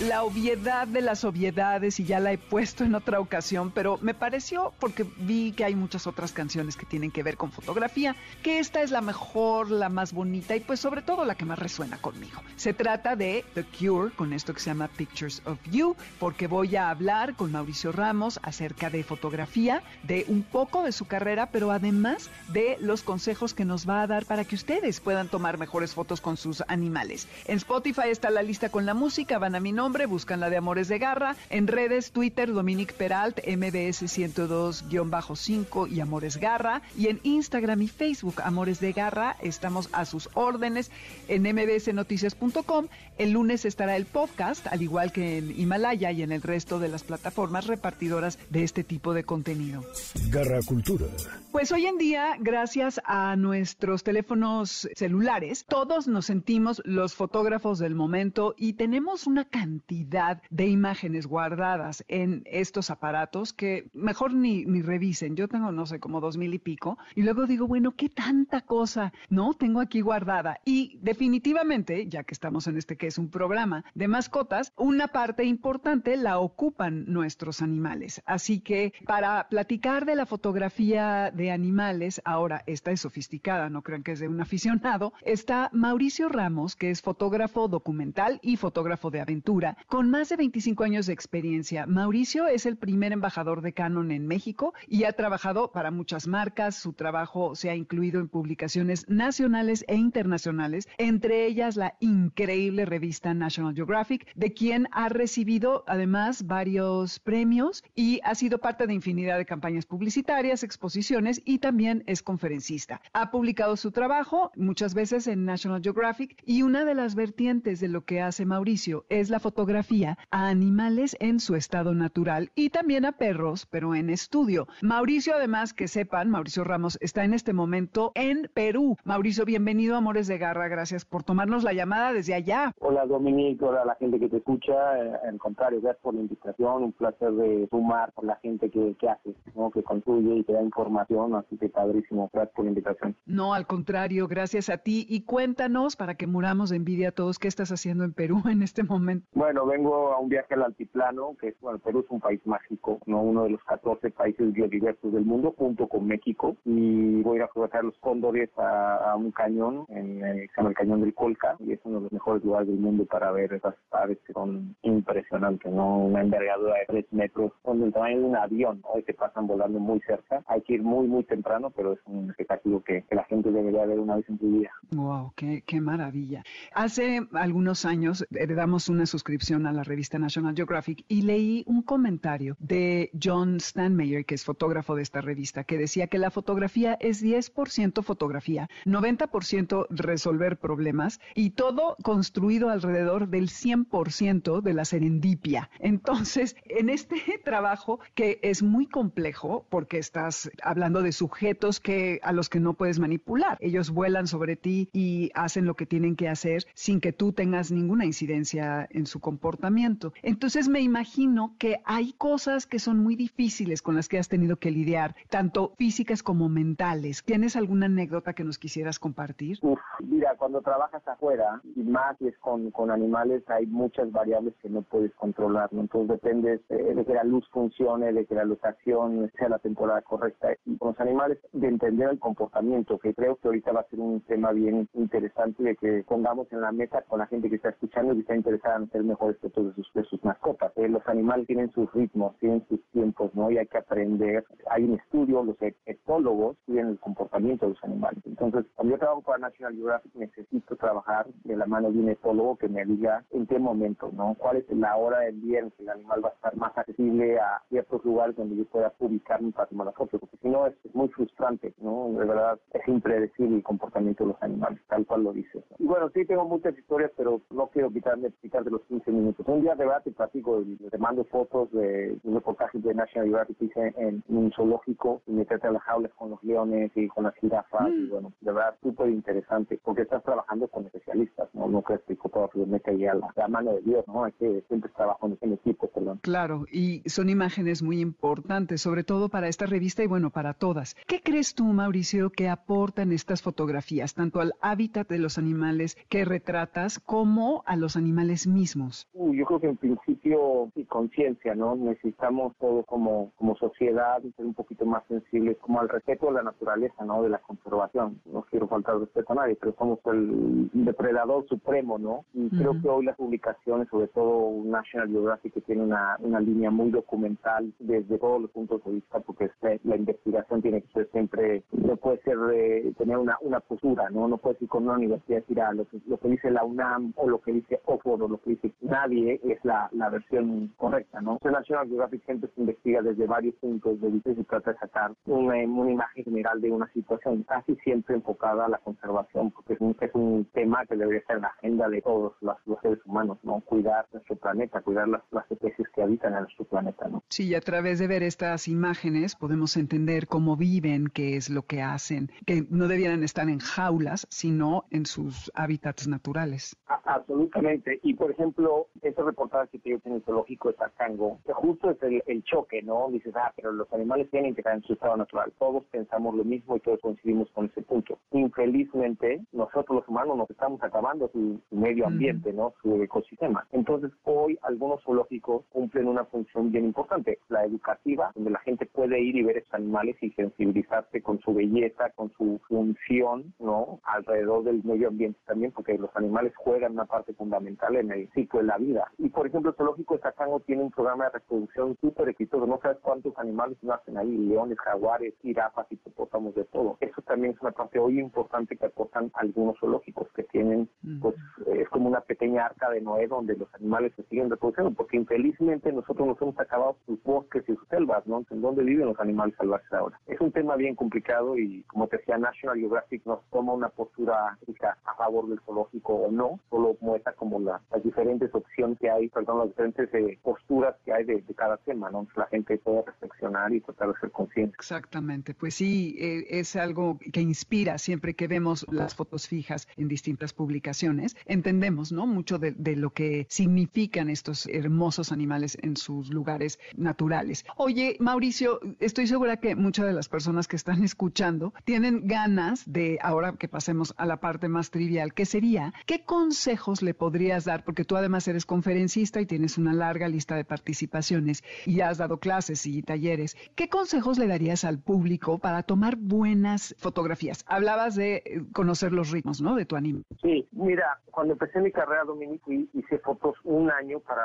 la obviedad de las obviedades y ya la he puesto en otra ocasión, pero me pareció porque vi que hay muchas otras canciones que tienen que ver con fotografía, que esta es la mejor, la más bonita y pues sobre todo la que más resuena conmigo. Se trata de The Cure con esto que se llama Pictures of You, porque voy a hablar con Mauricio Ramos acerca de fotografía, de un poco de su carrera, pero además de los consejos que nos va a dar para que ustedes puedan tomar mejores fotos con sus animales. En Spotify está la lista con la música, van a mi nombre buscan la de Amores de Garra. En redes, Twitter, Dominique Peralt, MBS 102-5 y Amores Garra. Y en Instagram y Facebook, Amores de Garra, estamos a sus órdenes en mbsnoticias.com. El lunes estará el podcast, al igual que en Himalaya y en el resto de las plataformas repartidoras de este tipo de contenido. Garra Cultura. Pues hoy en día, gracias a nuestros teléfonos celulares, todos nos sentimos los fotógrafos del momento y tenemos una cantidad cantidad de imágenes guardadas en estos aparatos que mejor ni, ni revisen. Yo tengo, no sé, como dos mil y pico. Y luego digo, bueno, ¿qué tanta cosa no tengo aquí guardada? Y definitivamente, ya que estamos en este que es un programa de mascotas, una parte importante la ocupan nuestros animales. Así que para platicar de la fotografía de animales, ahora esta es sofisticada, no crean que es de un aficionado, está Mauricio Ramos, que es fotógrafo documental y fotógrafo de aventura con más de 25 años de experiencia, Mauricio es el primer embajador de Canon en México y ha trabajado para muchas marcas. Su trabajo se ha incluido en publicaciones nacionales e internacionales, entre ellas la increíble revista National Geographic, de quien ha recibido además varios premios y ha sido parte de infinidad de campañas publicitarias, exposiciones y también es conferencista. Ha publicado su trabajo muchas veces en National Geographic y una de las vertientes de lo que hace Mauricio es la fotografía fotografía a animales en su estado natural y también a perros, pero en estudio. Mauricio, además, que sepan, Mauricio Ramos está en este momento en Perú. Mauricio, bienvenido a Amores de Garra, gracias por tomarnos la llamada desde allá. Hola Dominique, hola a la gente que te escucha, eh, al contrario, gracias por la invitación, un placer de sumar con la gente que, que hace, ¿no? que construye y que da información, así que padrísimo, gracias por la invitación. No, al contrario, gracias a ti y cuéntanos para que muramos de envidia a todos qué estás haciendo en Perú en este momento. Bueno, vengo a un viaje al altiplano, que es, bueno, Perú es un país mágico, ¿no? uno de los 14 países biodiversos del mundo, junto con México, y voy a a aprovechar los cóndores a, un cañón, en el, se llama el Cañón del Colca, y es uno de los mejores lugares del mundo para ver esas aves que son impresionantes, ¿no? Una envergadura de 3 metros, con el tamaño de un avión, hoy que pasan volando muy cerca. Hay que ir muy, muy temprano, pero es un espectáculo que, que la gente debería ver una vez en su vida. ¡Wow! Qué, ¡Qué maravilla! Hace algunos años heredamos una suscripción a la revista National Geographic y leí un comentario de John Stanmeyer, que es fotógrafo de esta revista, que decía que la fotografía es 10% fotografía, 90% resolver problemas y todo construido alrededor del 100% de la serendipia. Entonces, en este trabajo que es muy complejo porque estás hablando de sujetos que a los que no puedes manipular, ellos vuelan sobre ti y hacen lo que tienen que hacer sin que tú tengas ninguna incidencia en su comportamiento. Entonces me imagino que hay cosas que son muy difíciles con las que has tenido que lidiar, tanto físicas como mentales. ¿Tienes alguna anécdota que nos quisieras compartir? mira, cuando trabajas afuera y más es con, con animales, hay muchas variables que no puedes controlar, Entonces depende eh, de que la luz funcione, de que la locación sea la temporada correcta. Y con los animales, de entender el comportamiento, que creo que ahorita va a ser un tema bien interesante de que pongamos en la mesa con la gente que está escuchando y que está interesada en hacer mejores fotos de sus, de sus mascotas. Eh, los animales tienen sus ritmos, tienen sus tiempos, ¿no? Y hay que aprender. Hay un estudio, los etólogos estudian el comportamiento de los animales. Entonces, cuando yo trabajo para National Geographic, necesito trabajar de la mano de un etólogo que me diga en qué momento, ¿no? Cuál es la hora del día en que el animal va a estar más accesible a ciertos lugares donde yo pueda publicarme para tomar las fotos, porque si no es, muy frustrante, ¿no? De verdad, es impredecible el comportamiento de los animales, tal cual lo dices. Y bueno, sí tengo muchas historias, pero no quiero quitarme, quitar los 15 minutos. Un día de verdad te platico, te mando fotos de un reportaje de National Geographic que hice en, un zoológico y meterte a las jaulas con los leones y con las jirafas. Y mm. bueno, de verdad súper interesante porque estás trabajando con especialistas, ¿no? No crees que fotógrafo mete ahí a la, mano de Dios, ¿no? Hay que siempre trabajar en equipo, perdón. Claro, y son imágenes muy importantes, sobre todo para esta revista y bueno, para todas. ¿Qué crees tú, Mauricio, que aportan estas fotografías, tanto al hábitat de los animales que retratas como a los animales mismos? Uh, yo creo que en principio y conciencia, ¿no? Necesitamos todo como, como sociedad ser un poquito más sensibles como al respeto a la naturaleza, ¿no? De la conservación. No quiero faltar respeto a nadie, pero somos el depredador supremo, ¿no? Y creo que hoy las publicaciones, sobre todo National Geographic, que tiene una, una línea muy documental desde todos los puntos de vista, porque la investigación tiene que ser siempre, no puede ser eh, tener una, una postura, ¿no? No puede ir con una universidad decir, ah, lo que, lo que dice la UNAM o lo que dice Oxford o lo que dice nadie es la, la versión correcta, ¿no? Entonces National Geographic siempre se investiga desde varios puntos de vista y trata de sacar una, una imagen general de una situación, casi siempre enfocada a la conservación, porque es un, es un tema que debería estar en la agenda de todos los, seres humanos, ¿no? Cuidar nuestro planeta, cuidar las, las especies que habitan en nuestro planeta, ¿no? Sí, y a través de ver estas imágenes podemos entender cómo viven, qué es lo que hacen, que no debieran estar en jaulas, sino en sus hábitats naturales. absolutamente. Y por ejemplo, ese reportaje que yo en el zoológico de Tacango, que justo es el, choque, ¿no? Dices, ah, pero los animales tienen que estar en su estado natural. Todos pensamos lo mismo y todos coincidimos con ese punto. Infelizmente, nosotros los humanos nos estamos acabando su, medio ambiente, ¿no? Su ecosistema. Entonces, hoy algunos zoológicos cumplen una función bien importante, la educativa, donde la gente puede ir y ver esos animales y sensibilizarse con su belleza, con su función, ¿no? Alrededor del medio ambiente también, porque los animales juegan una parte fundamental en el ciclo de la vida. Y por ejemplo, el zoológico de Tacango tiene un programa de reproducción súper exitoso. No sabes cuántos animales nacen ahí, leones, jaguares, jirafas, hipopótamos, de todo. Eso también es una parte hoy importante que aportan algunos zoológicos que tienen, pues, es como una pequeña arca de Noé donde los animales se siguen reproduciendo, porque infelizmente nosotros nos hemos acabado sus bosques y sus selvas, ¿no? En dónde viven los animales salvajes ahora. Es un tema bien complicado y, como te decía, National Geographic nos toma una postura a favor del zoológico o no, solo muestra como las diferentes opciones que hay, perdón, las diferentes eh, posturas que hay de, cada tema, ¿no? la gente puede reflexionar y tratar de ser consciente. Exactamente, pues sí, eh, es algo que inspira siempre que vemos las fotos fijas en distintas publicaciones. Entendemos, ¿no? Mucho de, de lo que significan estos hermosos animales en sus lugares naturales. Oye, Mauricio, estoy segura que muchas de las personas que están escuchando tienen ganas de, ahora que pasemos a la parte más trivial, que sería, ¿qué consejos le podrías dar? Porque tú además eres conferencista y tienes una larga lista de participaciones y has dado clases y talleres. ¿Qué consejos le darías al público para tomar buenas fotografías? Hablabas de eh, conocer los ritmos, ¿no? De tu anime. Sí, mira, cuando empecé mi carrera, Dominique, hice fotos un año para,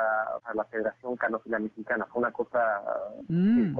la Federación Canófila Mexicana. Fue una cosa mm.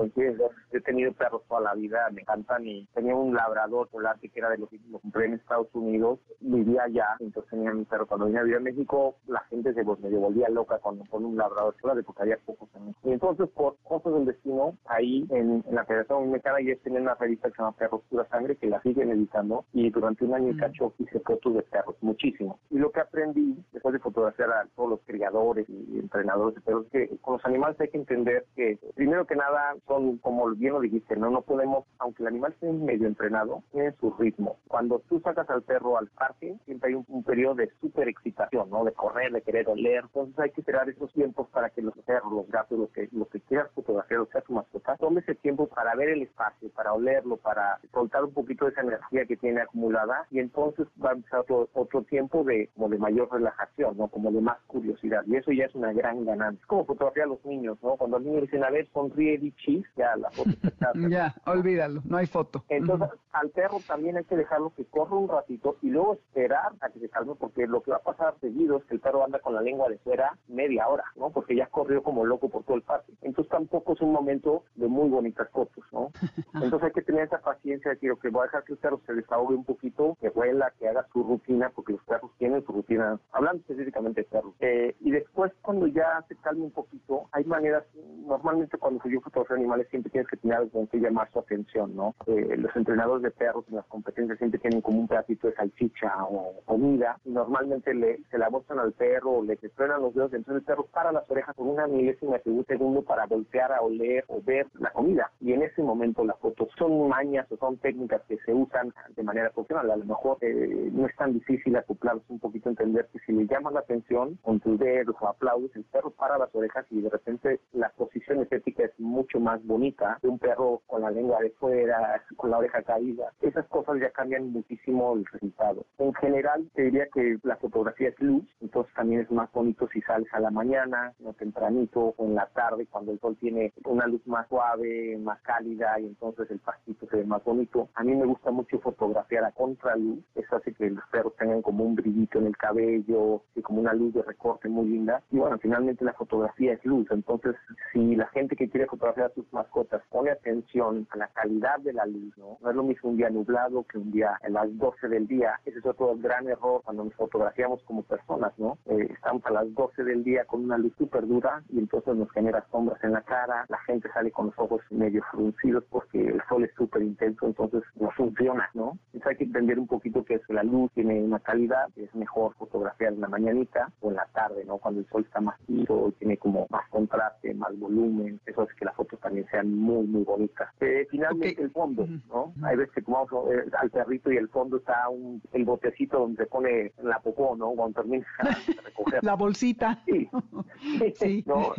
He tenido perros toda la vida, me encantan y tenía un labrador polar que era de los que compré en Estados Unidos, vivía allá, entonces tenía mi perro. Cuando vine a vivir a México, la gente se pues, me volvía loca cuando con un labrador polar porque había pocos en Y entonces, por cosas del destino, ahí en, la Federación Mexicana ya tienen una revista que se llama Perros Pura Sangre, que la siguen editando y durante un año y mm. cacho hice fotos de perros, muchísimo. Y lo que aprendí después de fotografiar a todos los criadores y entrenadores de perros es que con los animales hay que entender que, primero que nada, son, como bien lo dijiste, no, no podemos, aunque el animal esté medio entrenado, tiene su ritmo. Cuando tú sacas al perro al parque, siempre hay un, periodo de súper excitación, ¿no? De correr, de querer oler. Entonces hay que esperar esos tiempos para que los perros, los gatos, lo que, lo que quieras fotografiar, o sea tu mascota, tome ese tiempo para ver el espacio, para olerlo, para soltar un poquito de esa energía que tiene acumulada y entonces va a empezar otro, otro tiempo de, como de mayor relajación, ¿no? Como de más curiosidad. Y eso ya es una gran ganancia. Es como fotografiar a los niños, ¿no? Cuando los niños dicen, a ver, sonríe y chis, ya la foto está. ya, olvídalo, no hay foto. Entonces, al perro también hay que dejarlo que corra un ratito y luego esperar a que se calme, porque lo que va a pasar seguido es que el perro anda con la lengua de fuera media hora, ¿no? Porque ya corrió como loco por todo el parque. Entonces tampoco es un momento de muy bonitas fotos, ¿no? Entonces hay que tener esa paciencia de decir, ok, voy a dejar que el perro se desahogue un poquito, que vuela, que haga su rutina, porque los perros tienen su rutina, hablando específicamente de perros. Eh, y después cuando ya se calme un poquito, hay maneras, normalmente cuando yo fotografía animales siempre tienes que tener algo que llamar su atención, ¿no? Eh, los entrenadores de perros en las competencias siempre tienen como un pedacito de salchicha o comida y normalmente le, se la bolsan al perro o le frenan los dedos, entonces el perro para las orejas por una milésima de un segundo para voltear a oler o ver la comida y en ese momento las fotos son mañas o son técnicas que se usan de manera profesional, a lo mejor eh, no es tan difícil acoplarse un poquito, entender que si le llamas la atención con tus dedos o aplaudes, el perro para las orejas y de repente la composición estética es mucho más bonita. Un perro con la lengua de fuera, con la oreja caída, esas cosas ya cambian muchísimo el resultado. En general, te diría que la fotografía es luz, entonces también es más bonito si sales a la mañana, no tempranito, o en la tarde, cuando el sol tiene una luz más suave, más cálida, y entonces el pastito se ve más bonito. A mí me gusta mucho fotografiar a contraluz, eso hace que los perros tengan como un brillito en el cabello, y como una luz de recorte muy linda. Y bueno, finalmente la fotografía es luz, entonces si la gente que quiere fotografiar a sus mascotas pone atención a la calidad de la luz, ¿no? No es lo mismo un día nublado que un día a las 12 del día. Ese es otro gran error cuando nos fotografiamos como personas, ¿no? Eh, estamos a las 12 del día con una luz súper dura y entonces nos genera sombras en la cara, la gente sale con los ojos medio fruncidos porque el sol es súper intenso, entonces no funciona, ¿no? Entonces hay que entender un poquito que la luz tiene una calidad, es mejor fotografiar en la mañanita o en la tarde, ¿no? Cuando el sol está más y tiene como más contraste, más volumen, eso hace que las fotos también sean muy, muy bonitas. Eh, finalmente el fondo, ¿no? Hay veces que tomamos eh, al perrito y el fondo está un, el botecito donde se pone la popó, ¿no? Cuando termina de recoger. La bolsita. Sí. sí. ¿no?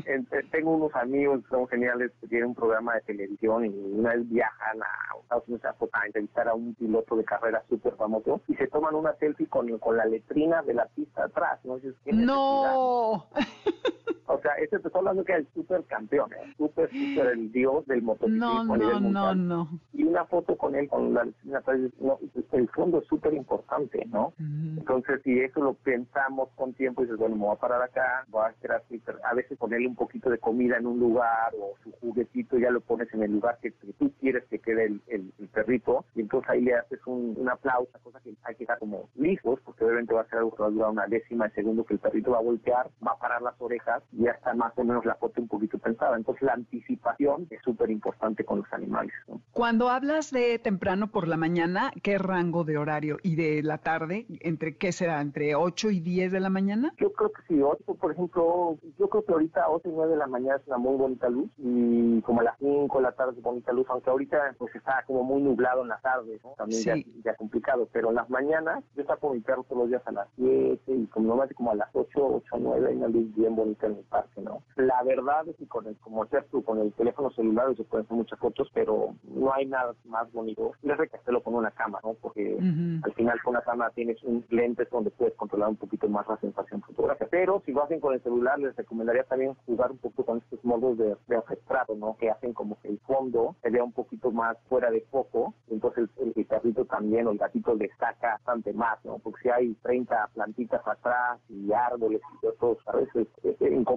tengo unos amigos que son geniales que tienen un programa de televisión y una vez viajan a Estados Unidos a entrevistar a un piloto de carrera súper famoso y se toman una selfie con, con la letrina de la pista atrás, ¿no? no. O sea, este te estoy hablando que es el super campeón, ¿eh? super, super el dios del motociclismo. No, no, no, no. Y una foto con él, con la no, el fondo es súper importante, ¿no? Entonces, si eso lo pensamos con tiempo, dices, bueno, me voy a parar acá, voy a esperar, a veces ponerle un poquito de comida en un lugar o su juguetito, ya lo pones en el lugar que, tú quieres que quede el, el, perrito, y entonces ahí le haces un, un aplauso, cosa que hay que estar como listos, porque obviamente va a ser algo que va a durar una décima de segundo que el perrito va a voltear, va a parar las orejas ya está más o menos la foto un poquito pensada. Entonces la anticipación es súper importante con los animales. Cuando hablas de temprano por la mañana, ¿qué rango de horario? ¿Y de la tarde? ¿Entre qué será? ¿Entre 8 y 10 de la mañana? Yo creo que sí, 8, por ejemplo, yo creo que ahorita 8 y 9 de la mañana es una muy bonita luz y como a las 5 de la tarde es bonita luz, aunque ahorita pues está como muy nublado en la tarde, también ya, ya, complicado, pero en las mañanas yo saco mi perro todos los días a las 7 y como normalmente como a las 8, 8 o 9 hay una luz bien bonita en parque, ¿no? La verdad es que con el, como hacer tú, con el teléfono celular se pueden hacer muchas fotos, pero no hay nada más bonito. Les hacerlo con una cámara, ¿no? Porque al final con una cámara tienes un lente donde puedes controlar un poquito más la sensación fotográfica. Pero si lo hacen con el celular, les recomendaría también jugar un poco con estos modos de, de ¿no? Que hacen como que el fondo se vea un poquito más fuera de foco, entonces el, el, perrito también o el gatito destaca bastante más, ¿no? Porque si hay 30 plantitas atrás y árboles y todo, a veces en composiciones es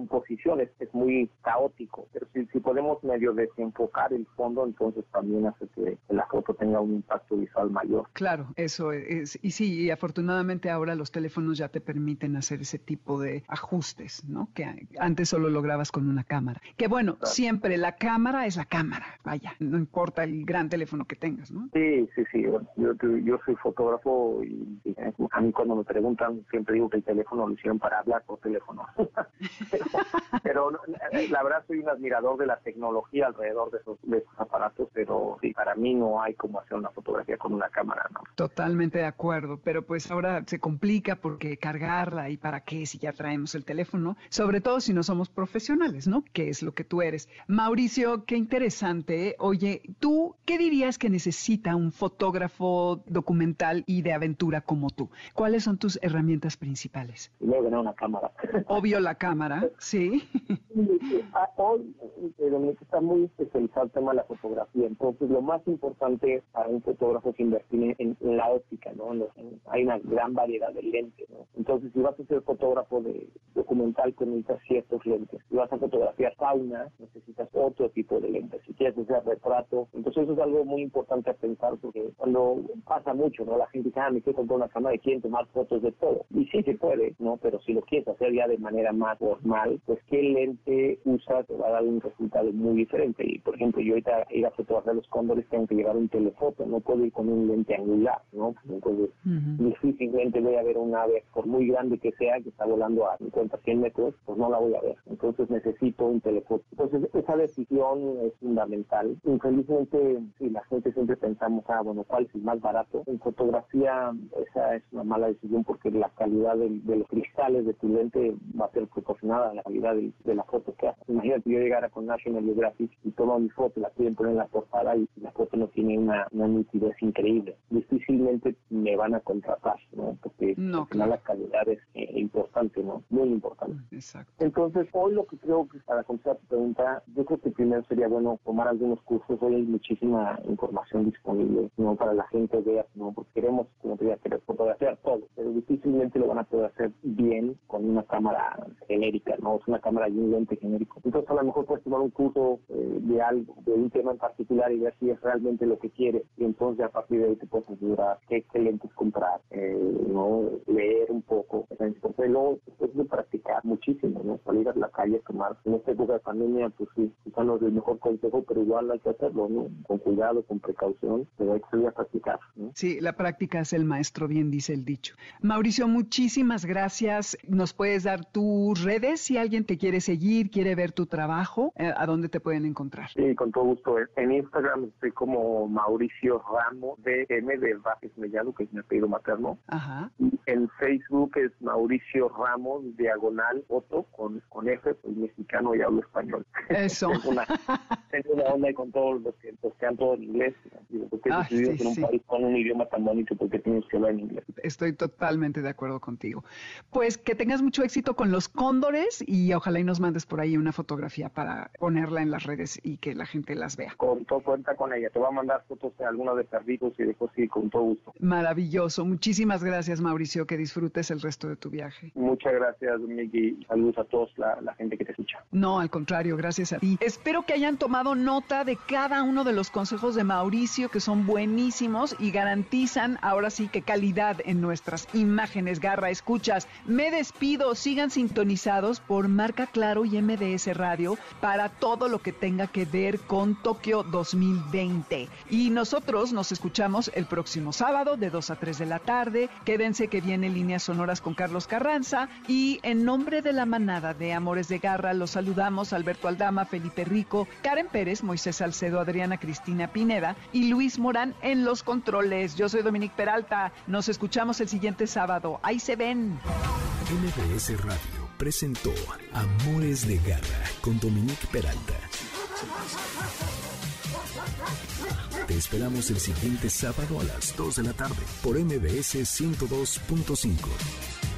muy caótico, pero si, si podemos medio desenfocar el fondo, entonces también hace que la foto tenga un impacto visual mayor. Claro, eso es, y sí, y afortunadamente ahora los teléfonos ya te permiten hacer ese tipo de ajustes, ¿no? Que antes solo lograbas con una cámara. Que bueno, siempre la cámara es la cámara, vaya, no importa el gran teléfono que tengas, ¿no? Sí, sí, sí, yo, yo soy fotógrafo y, a mí cuando me preguntan siempre digo que el teléfono lo hicieron para hablar por teléfono. pero, la verdad soy un admirador de la tecnología alrededor de esos, aparatos, pero sí, para mí no hay como hacer una fotografía con una cámara, ¿no? Totalmente de acuerdo, pero pues ahora se complica porque cargarla y para qué si ya traemos el teléfono, sobre todo si no somos profesionales, ¿no? Que es lo que tú eres. Mauricio, qué interesante. Oye, ¿tú qué dirías que necesita un fotógrafo documental y de aventura como tú? ¿Cuáles son tus herramientas principales? Primero tener una cámara. Obvio la cámara, sí. Hoy eh, está muy especializado el tema de la fotografía, entonces lo más importante para un fotógrafo es invertir en, la óptica, ¿no? hay una gran variedad de lentes. Entonces si vas a ser fotógrafo de documental, pues necesitas ciertos lentes. Si vas a fotografiar fauna, necesitas otro tipo de lentes. Si quieres hacer retrato, entonces eso es algo muy importante a pensar porque cuando pasa mucho, ¿no? La gente dice, ah, me quiero comprar una cámara y quieren tomar fotos de todo. Y sí se puede, ¿no? Pero si lo quieres hacer ya de manera más formal, pues qué lente usas te va a dar un resultado muy diferente. Y por ejemplo, yo ahorita ir a fotografiar los cóndores tengo que llevar un telefoto, no puedo ir con un lente angular, ¿no? Entonces, difícilmente voy a ver un ave, por muy grande que sea, que está volando a 50 50, 100 metros, pues no la voy a ver. Entonces necesito un teléfono. Entonces esa decisión es fundamental. Infelizmente, si la gente siempre pensamos, ah, bueno, ¿cuál es el más barato? En fotografía esa es una mala decisión porque la calidad de, los cristales de tu lente va a ser proporcionada la calidad de, la foto que haces. Imagínate yo llegara con National Geographic y tomo mi foto, la quieren poner en la portada y la foto no tiene una, nitidez increíble. Difícilmente me van a contratar, ¿no? Porque no, la calidad es eh, importante, ¿no? Muy importante. Exacto. Entonces, hoy lo que creo que para contestar tu pregunta, yo creo que primero sería bueno tomar algunos cursos. Hoy hay muchísima información disponible, ¿no? Para la gente vea, ¿no? Porque queremos, como te querer fotografiar todo, pero difícilmente lo van a poder hacer bien con una cámara genérica, Es una cámara y un lente genérico. Entonces, a lo mejor puedes tomar un curso eh, de algo, de un tema en particular y ver si es realmente lo que quieres. Y entonces, a partir de ahí, te puedes ayudar qué, lentes comprar, eh, ¿no? Leer un poco. Porque luego, después de practicar muchísimo, ¿no? Salir a la calle a tomar. En esta época de pandemia, pues sí, quizá no es el mejor consejo, pero igual hay que hacerlo, ¿no? Con cuidado, con precaución, pero hay que salir a practicar. Sí, la práctica es el maestro, bien dice el dicho. Mauricio, muchísimas gracias. ¿Nos puedes dar tus redes si alguien te quiere seguir, quiere ver tu trabajo? Eh, ¿A dónde te pueden encontrar? Sí, con todo gusto. En Instagram estoy como Mauricio Ramos, de M de Vázquez Mellado, que es mi apellido materno. Ajá. Y en Facebook es Mauricio Ramos, diagonal, foto, con, con F, soy mexicano y hablo español. Eso. tengo, una, tengo una onda con todos los que, los que todo en inglés. Porque ah, sí, en un país con un idioma tan bonito, porque tienes que hablar en inglés. Estoy totalmente de acuerdo contigo. Pues que tengas mucho éxito con los cóndores y ojalá y nos mandes por ahí una fotografía para ponerla en las redes y que la gente las vea. Con todo cuenta con ella. Te voy a mandar fotos de algunos de perritos y de cosas y con todo gusto. Maravilloso. Muchísimas gracias, Mauricio. Que disfrutes el resto de tu viaje. Muchas gracias, Miki. Saludos a todos la, la gente que te escucha. No, al contrario, gracias a ti. Espero que hayan tomado nota de cada uno de los consejos de Mauricio, que son buenísimos y garantizan ahora sí que calidad en nuestras imágenes. Garra, escuchas. Me despido. Sigan sintonizados por Marca Claro y MDS Radio para todo lo que tenga que ver con Tokio 2020. Y nosotros nos escuchamos el próximo sábado de 2 a 3 de la tarde. Quédense que viene líneas sonoras con Carlos Carranza. Y en nombre de la manada de Amores de Garra, los saludamos Alberto Aldama, Felipe Rico, Karen Pérez, Moisés Salcedo, Adriana Cristina Pineda y Luis Morán en los controles. Yo soy Dominique Peralta. Nos escuchamos el siguiente sábado. Ahí se ven. MBS Radio presentó Amores de Garra con Dominique Peralta. Te esperamos el siguiente sábado a las 2 de la tarde por MBS 102.5.